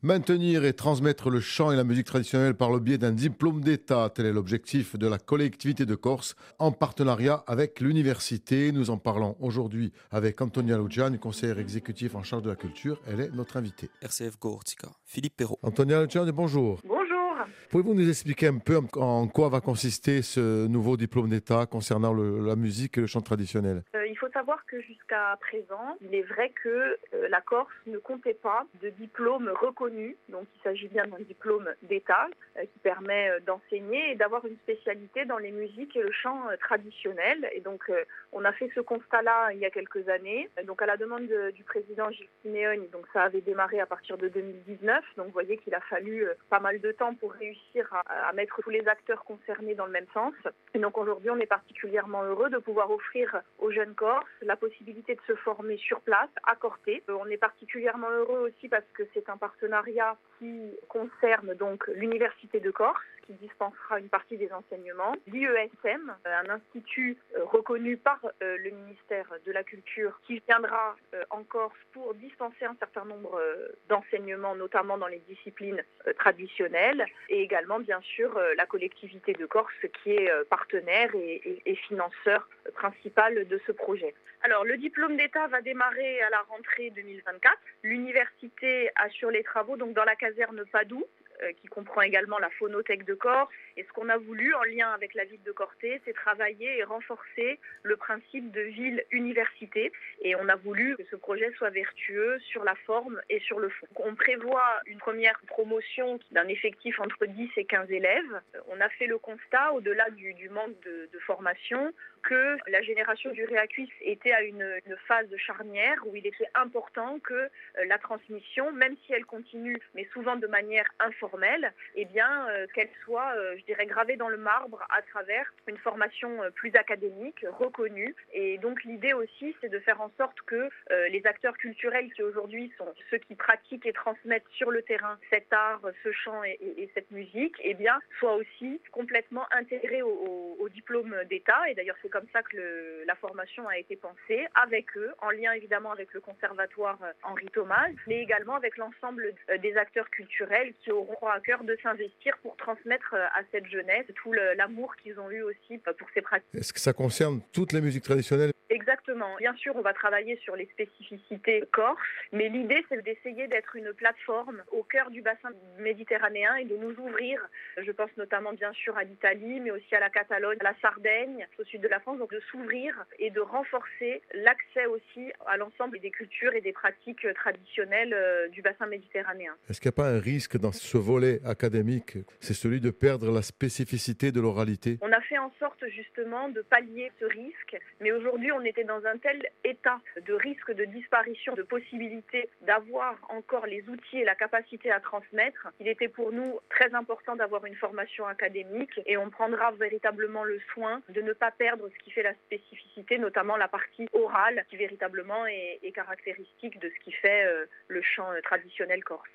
Maintenir et transmettre le chant et la musique traditionnelle par le biais d'un diplôme d'État, tel est l'objectif de la collectivité de Corse en partenariat avec l'université. Nous en parlons aujourd'hui avec Antonia Luciani, conseillère exécutive en charge de la culture. Elle est notre invitée. RCF Gortica. Philippe Perrault. Antonia Luciani, bonjour. Bonjour. Pouvez-vous nous expliquer un peu en quoi va consister ce nouveau diplôme d'État concernant la musique et le chant traditionnel? Euh, Il faut savoir que jusqu'à présent, il est vrai que euh, la Corse ne comptait pas de diplôme reconnu. Donc il s'agit bien d'un diplôme d'État euh, qui permet d'enseigner et d'avoir une spécialité dans les musiques et le chant traditionnel. Et donc on a fait ce constat-là il y a quelques années. Donc à la demande du président Gilles Simeone, donc ça avait démarré à partir de 2019. Donc vous voyez qu'il a fallu pas mal de temps pour réussir à, mettre tous les acteurs concernés dans le même sens. Et donc aujourd'hui, on est particulièrement heureux de pouvoir offrir aux jeunes Corses la possibilité de se former sur place, à Corté. Euh, on est particulièrement heureux aussi parce que c'est un partenariat qui concerne donc l'Université de Corse qui dispensera une partie des enseignements, l'IESM, euh, un institut euh, reconnu par le ministère de la Culture qui viendra en Corse pour dispenser un certain nombre d'enseignements, notamment dans les disciplines traditionnelles, et également bien sûr la collectivité de Corse qui est partenaire et, financeur principal de ce projet. Alors, le diplôme d'État va démarrer à la rentrée 2024. L'université assure les travaux donc dans la caserne Padoue, euh, qui comprend également la phonothèque de Corse. Et ce qu'on a voulu, en lien avec la ville de Corté, c'est travailler et renforcer le principe de ville-université. Et on a voulu que ce projet soit vertueux sur la forme et sur le fond. On prévoit une première promotion d'un effectif entre 10 et 15 élèves. On a fait le constat, au-delà du, manque de, formation, que la génération du réacus était à une, phase de charnière où il était important que euh, la transmission, même si elle continue, mais souvent de manière informelle, eh bien, euh, qu'elle soit, euh, je dirais, gravée dans le marbre à travers une formation plus académique, reconnue. Et donc l'idée aussi, c'est de faire en sorte que les acteurs culturels qui aujourd'hui sont ceux qui pratiquent et transmettent sur le terrain cet art, ce chant et, cette musique, eh bien, soient aussi complètement intégrés au, diplôme d'État. Et d'ailleurs, c'est comme ça que la formation a été pensée, avec eux, en lien évidemment avec le conservatoire euh, Henri Thomas, mais également avec l'ensemble euh, des acteurs culturels qui auront à cœur de s'investir pour transmettre euh, à cette jeunesse tout l'amour qu'ils ont eu aussi pour ces pratiques. Est-ce que ça concerne toutes les musiques traditionnelles? Exactement. Bien sûr, on va travailler sur les spécificités corse, mais l'idée, c'est d'essayer d'être une plateforme au cœur du bassin méditerranéen et de nous ouvrir, je pense notamment bien sûr à l'Italie, mais aussi à la Catalogne, à la Sardaigne, au sud de la France, donc de s'ouvrir et de renforcer l'accès aussi à l'ensemble des cultures et des pratiques traditionnelles euh, du bassin méditerranéen. Est-ce qu'il n'y a pas un risque dans ce volet académique? C'est celui de perdre la spécificité de l'oralité? On a fait en sorte justement de pallier ce risque, mais aujourd'hui, on était dans un tel état de risque de disparition, de possibilité d'avoir encore les outils et la capacité à transmettre, il était pour nous très important d'avoir une formation académique et on prendra véritablement le soin de ne pas perdre ce qui fait la spécificité, notamment la partie orale qui véritablement est, caractéristique de ce qui fait euh, le chant euh, traditionnel corse.